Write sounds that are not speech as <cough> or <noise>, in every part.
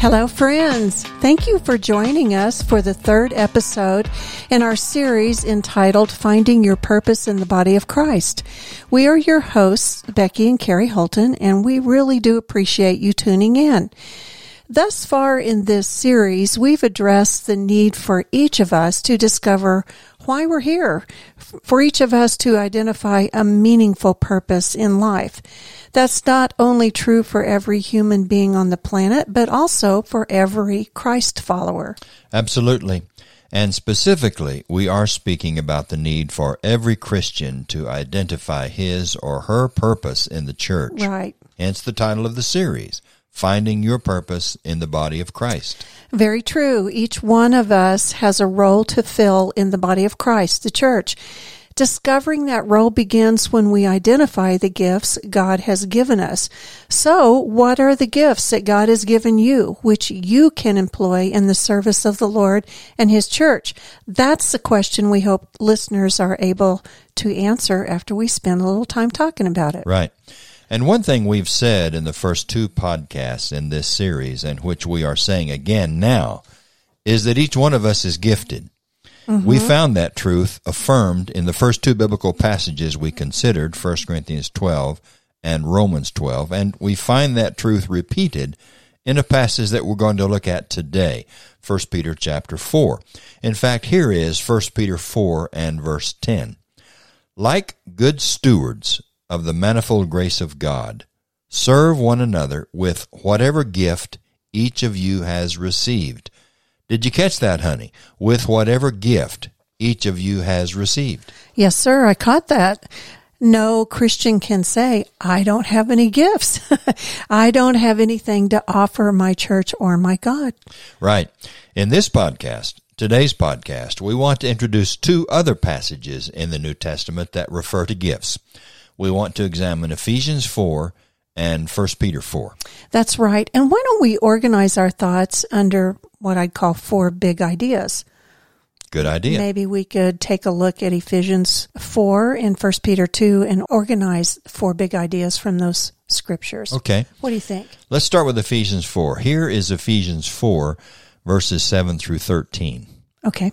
Hello, friends. Thank you for joining us for the third episode in our series entitled Finding Your Purpose in the Body of Christ. We are your hosts, Becky and Kerry Holton, and we really do appreciate you tuning in. Thus far in this series, we've addressed the need for each of us to discover why we're here, for each of us to identify a meaningful purpose in life. That's not only true for every human being on the planet, but also for every Christ follower. Absolutely. And specifically, we are speaking about the need for every Christian to identify his or her purpose in the church. Right. Hence the title of the series, Finding Your Purpose in the Body of Christ. Very true. Each one of us has a role to fill in the body of Christ, the church. Discovering that role begins when we identify the gifts God has given us. So, what are the gifts that God has given you, which you can employ in the service of the Lord and His church? That's the question we hope listeners are able to answer after we spend a little time talking about it. Right. And one thing we've said in the first two podcasts in this series, and which we are saying again now, is that each one of us is gifted. Mm-hmm. We found that truth affirmed in the first two biblical passages we considered, 1 Corinthians 12 and Romans 12, and we find that truth repeated in a passage that we're going to look at today, 1 Peter chapter 4. In fact, here is 1 Peter 4 and verse 10. Like good stewards of the manifold grace of God, serve one another with whatever gift each of you has received did you catch that, honey? With whatever gift each of you has received. Yes, sir. I caught that. No Christian can say, I don't have any gifts. <laughs> I don't have anything to offer my church or my God. Right. In this podcast, today's podcast, we want to introduce two other passages in the New Testament that refer to gifts. We want to examine Ephesians 4 and 1 Peter 4. That's right. And why don't we organize our thoughts under what I'd call four big ideas? Good idea. Maybe we could take a look at Ephesians 4 and 1 Peter 2 and organize four big ideas from those scriptures. Okay. What do you think? Let's start with Ephesians 4. Here is Ephesians 4, verses 7 through 13. Okay.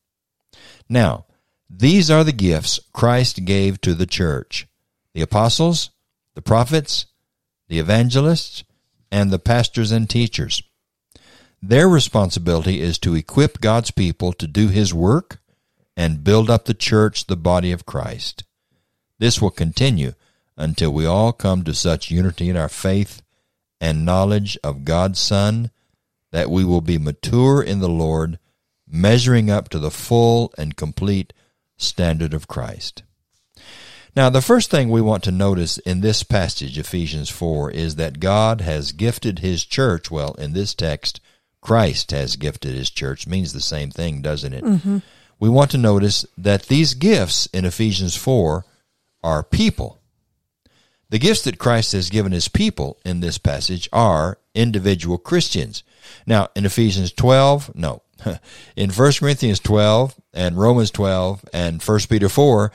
Now, these are the gifts Christ gave to the church the apostles, the prophets, the evangelists, and the pastors and teachers. Their responsibility is to equip God's people to do His work and build up the church, the body of Christ. This will continue until we all come to such unity in our faith and knowledge of God's Son that we will be mature in the Lord, measuring up to the full and complete standard of Christ. Now, the first thing we want to notice in this passage, Ephesians 4, is that God has gifted his church. Well, in this text, Christ has gifted his church. Means the same thing, doesn't it? Mm-hmm. We want to notice that these gifts in Ephesians 4 are people. The gifts that Christ has given his people in this passage are individual Christians. Now, in Ephesians 12, no. <laughs> In 1 Corinthians 12 and Romans 12 and 1 Peter 4,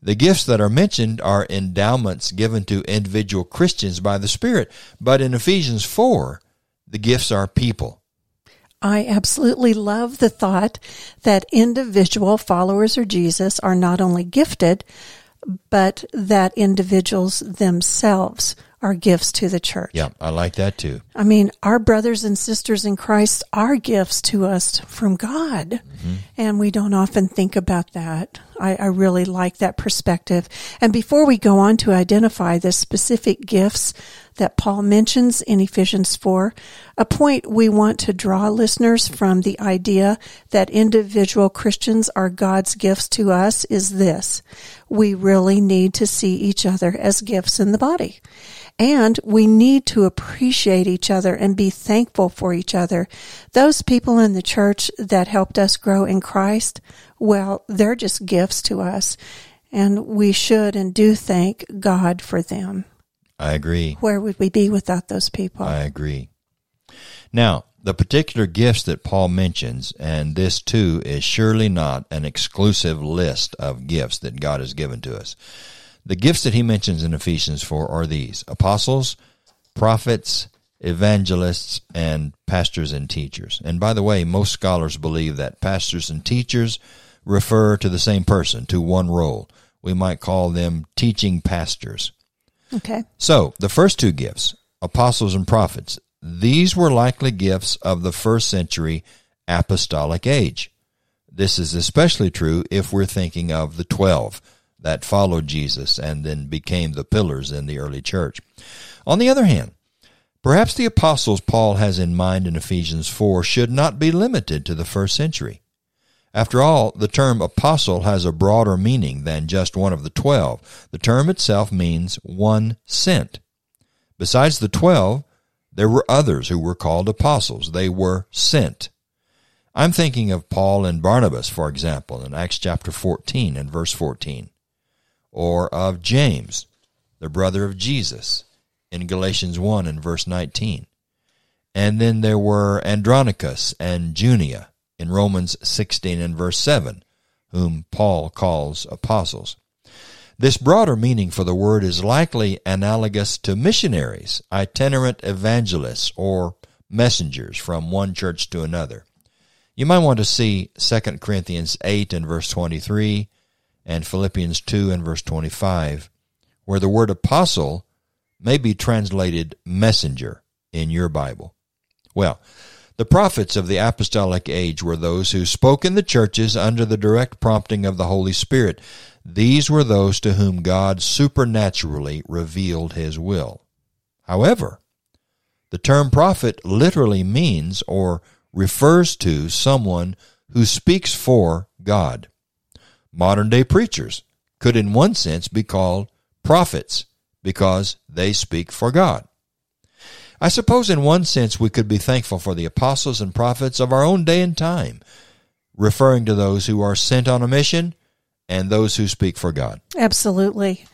the gifts that are mentioned are endowments given to individual Christians by the Spirit. But in Ephesians 4, the gifts are people. I absolutely love the thought that individual followers of Jesus are not only gifted, but that individuals themselves are gifts to the church. Yeah, I like that too. I mean, our brothers and sisters in Christ are gifts to us from God. Mm-hmm. And we don't often think about that. I, I, really like that perspective. And before we go on to identify the specific gifts that Paul mentions in Ephesians 4, a point we want to draw listeners from the idea that individual Christians are God's gifts to us is this. We really need to see each other as gifts in the body. And we need to appreciate each other and be thankful for each other. Those people in the church that helped us grow in Christ, well, they're just gifts to us. And we should and do thank God for them. I agree. Where would we be without those people? I agree. Now, the particular gifts that Paul mentions, and this too is surely not an exclusive list of gifts that God has given to us. The gifts that he mentions in Ephesians 4 are these apostles, prophets, evangelists, and pastors and teachers. And by the way, most scholars believe that pastors and teachers refer to the same person, to one role. We might call them teaching pastors. Okay. So, the first two gifts, apostles and prophets, these were likely gifts of the first century apostolic age. This is especially true if we're thinking of the twelve that followed Jesus and then became the pillars in the early church. On the other hand, perhaps the apostles Paul has in mind in Ephesians 4 should not be limited to the first century. After all, the term apostle has a broader meaning than just one of the twelve. The term itself means one sent. Besides the twelve, there were others who were called apostles. They were sent. I'm thinking of Paul and Barnabas, for example, in Acts chapter 14 and verse 14, or of James, the brother of Jesus, in Galatians 1 and verse 19. And then there were Andronicus and Junia in Romans 16 and verse 7, whom Paul calls apostles. This broader meaning for the word is likely analogous to missionaries, itinerant evangelists, or messengers from one church to another. You might want to see 2 Corinthians 8 and verse 23 and Philippians 2 and verse 25, where the word apostle may be translated messenger in your Bible. Well, the prophets of the apostolic age were those who spoke in the churches under the direct prompting of the Holy Spirit. These were those to whom God supernaturally revealed his will. However, the term prophet literally means or refers to someone who speaks for God. Modern day preachers could, in one sense, be called prophets because they speak for God. I suppose, in one sense, we could be thankful for the apostles and prophets of our own day and time, referring to those who are sent on a mission and those who speak for God. Absolutely.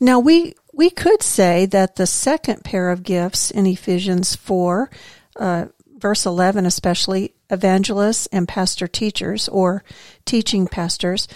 Now we we could say that the second pair of gifts in Ephesians four, uh, verse eleven, especially evangelists and pastor teachers or teaching pastors,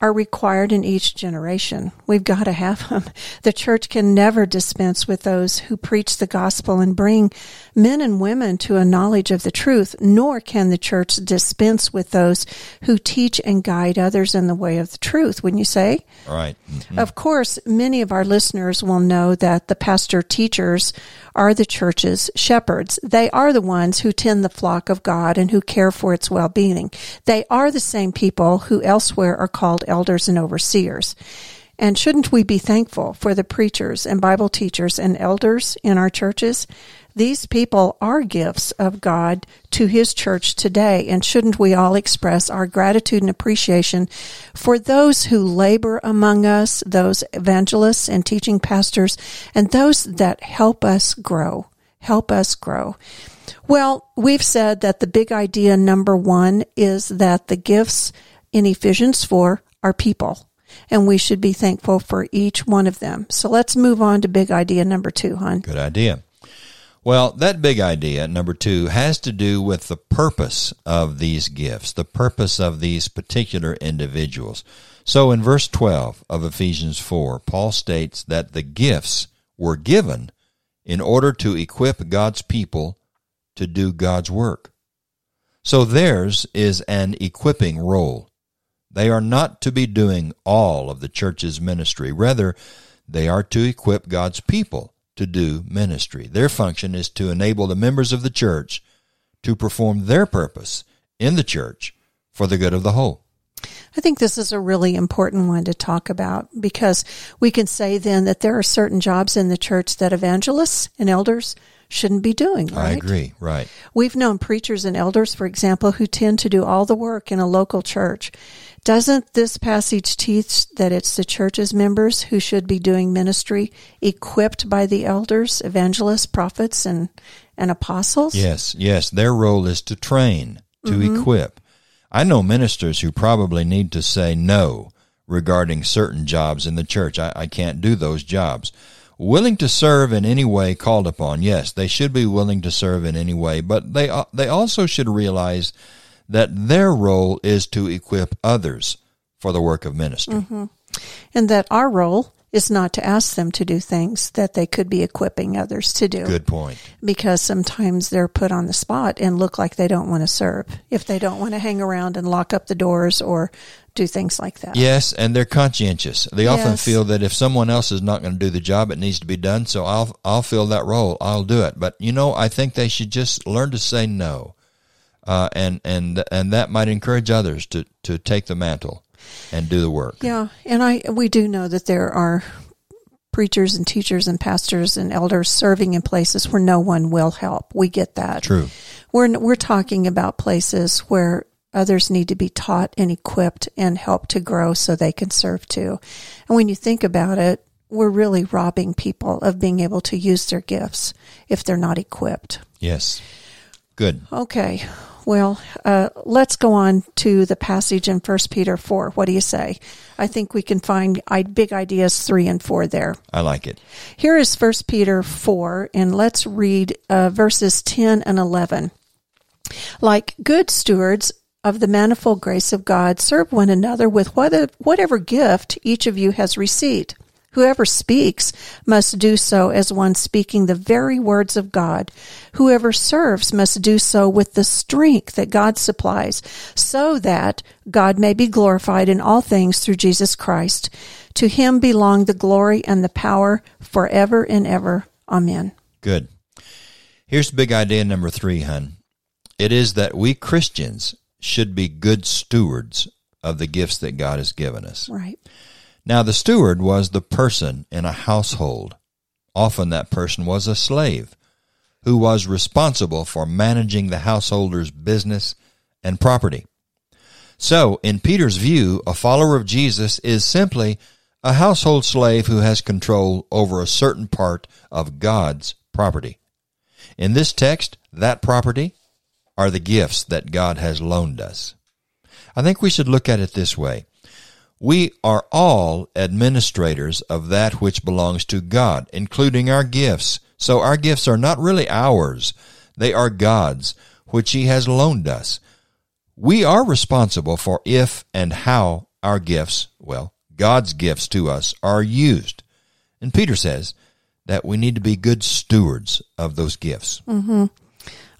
are required in each generation. We've got to have them. The church can never dispense with those who preach the gospel and bring men and women to a knowledge of the truth, nor can the church dispense with those who teach and guide others in the way of the truth, wouldn't you say? All right. Mm-hmm. Of course, many of our listeners will know that the pastor teachers are the church's shepherds. They are the ones who tend the flock of God and who care for its well-being. They are the same people who elsewhere are called elders and overseers. And shouldn't we be thankful for the preachers and Bible teachers and elders in our churches? These people are gifts of God to His church today, and shouldn't we all express our gratitude and appreciation for those who labor among us, those evangelists and teaching pastors, and those that help us grow, help us grow. Well, we've said that the big idea number one is that the gifts in Ephesians 4 are people and we should be thankful for each one of them. So let's move on to big idea number two, hon. Good idea. Well, that big idea, number two, has to do with the purpose of these gifts, the purpose of these particular individuals. So in verse 12 of Ephesians 4, Paul states that the gifts were given in order to equip God's people to do God's work. So theirs is an equipping role. They are not to be doing all of the church's ministry. Rather, they are to equip God's people to do ministry. Their function is to enable the members of the church to perform their purpose in the church for the good of the whole. I think this is a really important one to talk about because we can say then that there are certain jobs in the church that evangelists and elders shouldn't be doing. Right? I agree. Right. We've known preachers and elders, for example, who tend to do all the work in a local church. Doesn't this passage teach that it's the church's members who should be doing ministry equipped by the elders, evangelists, prophets, and, and apostles? Yes, yes. Their role is to train, to Mm-hmm. equip. I know ministers who probably need to say no regarding certain jobs in the church. I, I can't do those jobs. Willing to serve in any way called upon. Yes, they should be willing to serve in any way, but they they also should realize that their role is to equip others for the work of ministry. Mm-hmm. And that our role is not to ask them to do things that they could be equipping others to do. Good point. Because sometimes they're put on the spot and look like they don't want to serve if they don't want to hang around and lock up the doors or do things like that. Yes, and they're conscientious. They often feel that if someone else is not going to do the job, it needs to be done. So I'll I'll fill that role. I'll do it. But you know, I think they should just learn to say no, uh, and and and that might encourage others to to take the mantle and do the work. Yeah, and I we do know that there are preachers and teachers and pastors and elders serving in places where no one will help. We get that. True. We're we're talking about places where others need to be taught and equipped and helped to grow so they can serve too. And when you think about it, we're really robbing people of being able to use their gifts if they're not equipped. Yes. Good. Okay. Well, uh, let's go on to the passage in First Peter 4. What do you say? I think we can find i- big ideas 3 and 4 there. I like it. Here is First Peter 4, and let's read uh, verses 10 and 11. Like good stewards of the manifold grace of God, serve one another with what- whatever gift each of you has received. Whoever speaks must do so as one speaking the very words of God. Whoever serves must do so with the strength that God supplies, so that God may be glorified in all things through Jesus Christ. To him belong the glory and the power forever and ever. Amen. Good. Here's big idea number three, hun. It is that we Christians should be good stewards of the gifts that God has given us. Right. Now, the steward was the person in a household. Often that person was a slave who was responsible for managing the householder's business and property. So, in Peter's view, a follower of Jesus is simply a household slave who has control over a certain part of God's property. In this text, that property are the gifts that God has loaned us. I think we should look at it this way. We are all administrators of that which belongs to God, including our gifts. So our gifts are not really ours. They are God's, which He has loaned us. We are responsible for if and how our gifts, well, God's gifts to us, are used. And Peter says that we need to be good stewards of those gifts. Mm-hmm.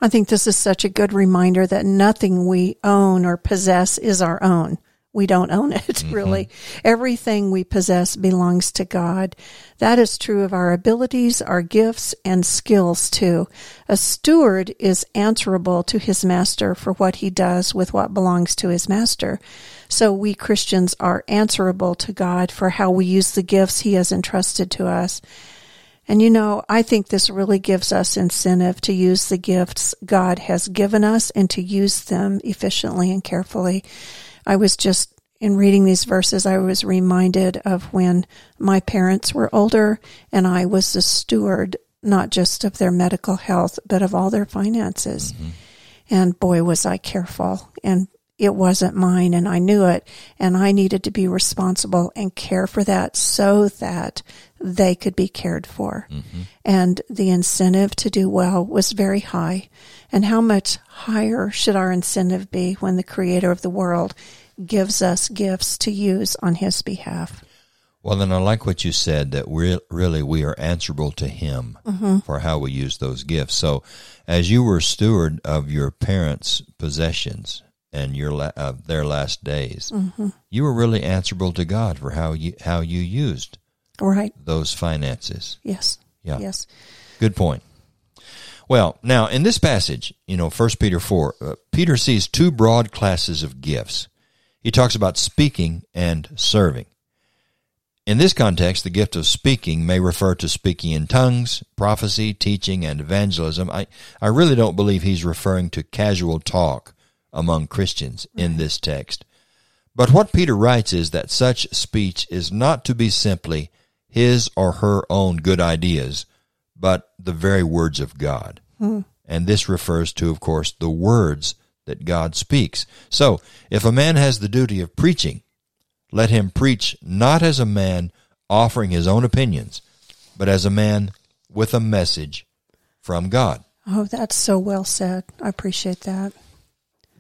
I think this is such a good reminder that nothing we own or possess is our own. We don't own it, <laughs> mm-hmm. really. Everything we possess belongs to God. That is true of our abilities, our gifts, and skills too. A steward is answerable to his master for what he does with what belongs to his master. So we Christians are answerable to God for how we use the gifts he has entrusted to us. And you know, I think this really gives us incentive to use the gifts God has given us and to use them efficiently and carefully. I was just in reading these verses, I was reminded of when my parents were older and I was the steward, not just of their medical health, but of all their finances. Mm-hmm. And boy, was I careful and it wasn't mine and I knew it and I needed to be responsible and care for that so that they could be cared for. Mm-hmm. And the incentive to do well was very high. And how much higher should our incentive be when the creator of the world gives us gifts to use on his behalf? Well, then I like what you said that we really we are answerable to Him mm-hmm. for how we use those gifts. So, as you were steward of your parents' possessions and your la- uh, their last days, you were really answerable to God for how you how you used Right. those finances. Yes. Yeah. Yes. Good point. Well, now in this passage, you know, First Peter four, uh, Peter sees two broad classes of gifts. He talks about speaking and serving. In this context, the gift of speaking may refer to speaking in tongues, prophecy, teaching, and evangelism. I, I really don't believe he's referring to casual talk among Christians in this text. But what Peter writes is that such speech is not to be simply his or her own good ideas, but the very words of God. Mm. And this refers to, of course, the words that God speaks. So, if a man has the duty of preaching, let him preach not as a man offering his own opinions, but as a man with a message from God. Oh, that's so well said. I appreciate that.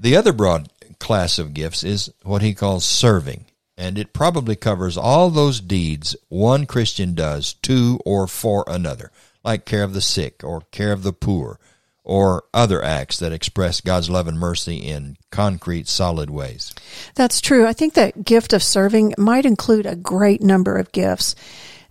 The other broad class of gifts is what he calls serving, and it probably covers all those deeds one Christian does to or for another, like care of the sick or care of the poor, or other acts that express God's love and mercy in concrete, solid ways. That's true. I think that gift of serving might include a great number of gifts.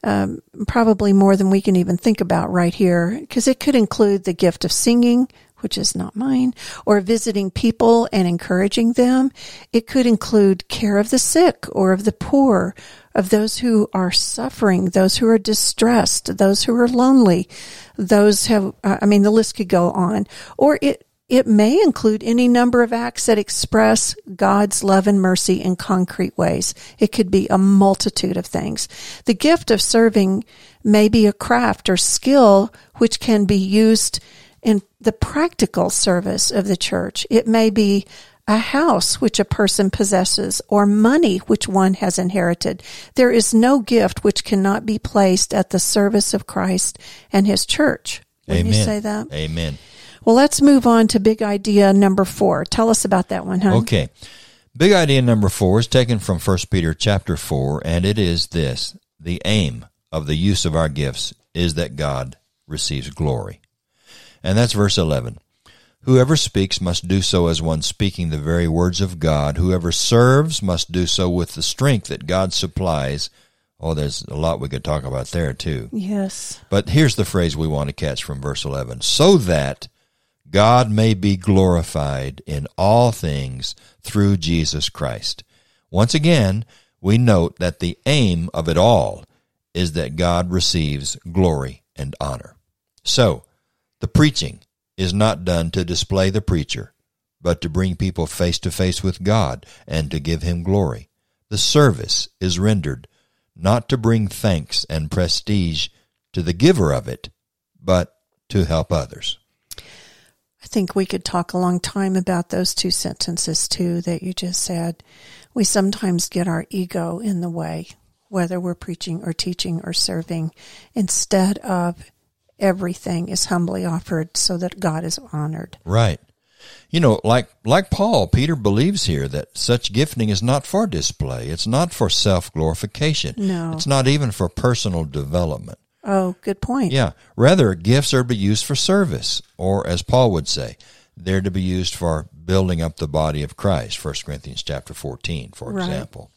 Um, probably more than we can even think about right here, because it could include the gift of singing, which is not mine, or visiting people and encouraging them. It could include care of the sick or of the poor, of those who are suffering, those who are distressed, those who are lonely, those have, uh, I mean, the list could go on. Or it, it may include any number of acts that express God's love and mercy in concrete ways. It could be a multitude of things. The gift of serving may be a craft or skill which can be used in the practical service of the church. It may be a house which a person possesses or money which one has inherited. There is no gift which cannot be placed at the service of Christ and his church. Would Amen. you say that? Amen. Well, let's move on to big idea number four. Tell us about that one, huh? Okay. Big idea number four is taken from 1 Peter chapter 4, and it is this. The aim of the use of our gifts is that God receives glory. And that's verse 11. Whoever speaks must do so as one speaking the very words of God. Whoever serves must do so with the strength that God supplies. Oh, there's a lot we could talk about there too. Yes. But here's the phrase we want to catch from verse 11. So that God may be glorified in all things through Jesus Christ. Once again, we note that the aim of it all is that God receives glory and honor. So, the preaching is not done to display the preacher, but to bring people face to face with God and to give him glory. The service is rendered not to bring thanks and prestige to the giver of it, but to help others. I think we could talk a long time about those two sentences too that you just said. We sometimes get our ego in the way, whether we're preaching or teaching or serving, instead of everything is humbly offered so that God is honored. Right. You know, like like Paul, Peter believes here that such gifting is not for display. It's not for self glorification. No. It's not even for personal development. Oh, good point. Yeah. Rather, gifts are to be used for service, or as Paul would say, they're to be used for building up the body of Christ. 1 Corinthians chapter 14, for Right. example.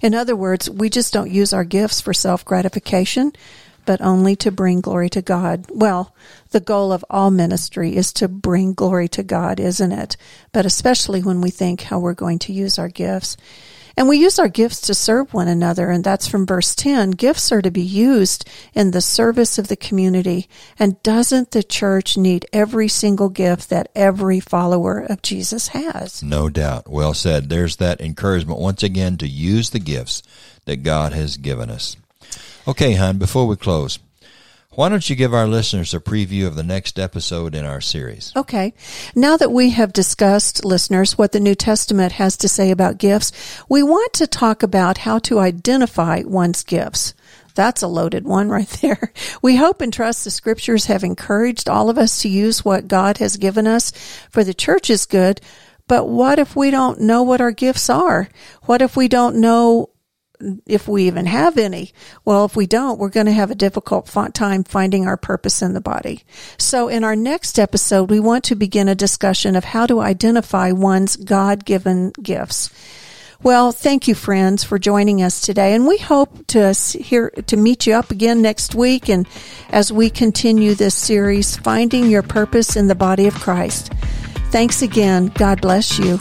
In other words, we just don't use our gifts for self gratification, but only to bring glory to God. Well, the goal of all ministry is to bring glory to God, isn't it? But especially when we think how we're going to use our gifts. And we use our gifts to serve one another, and that's from verse 10. Gifts are to be used in the service of the community. And doesn't the church need every single gift that every follower of Jesus has? No doubt. Well said. There's that encouragement once again to use the gifts that God has given us. Okay, hon, before we close, why don't you give our listeners a preview of the next episode in our series? Okay. Now that we have discussed, listeners, what the New Testament has to say about gifts, we want to talk about how to identify one's gifts. That's a loaded one <laughs> right there. We hope and trust the scriptures have encouraged all of us to use what God has given us for the church's good. But what if we don't know what our gifts are? What if we don't know if we even have any. Well, if we don't, we're going to have a difficult time finding our purpose in the body. So in our next episode, we want to begin a discussion of how to identify one's God-given gifts. Well, thank you, friends, for joining us today, and we hope to hear to meet you up again next week. And as we continue this series, finding your purpose in the body of Christ. Thanks again. God bless you.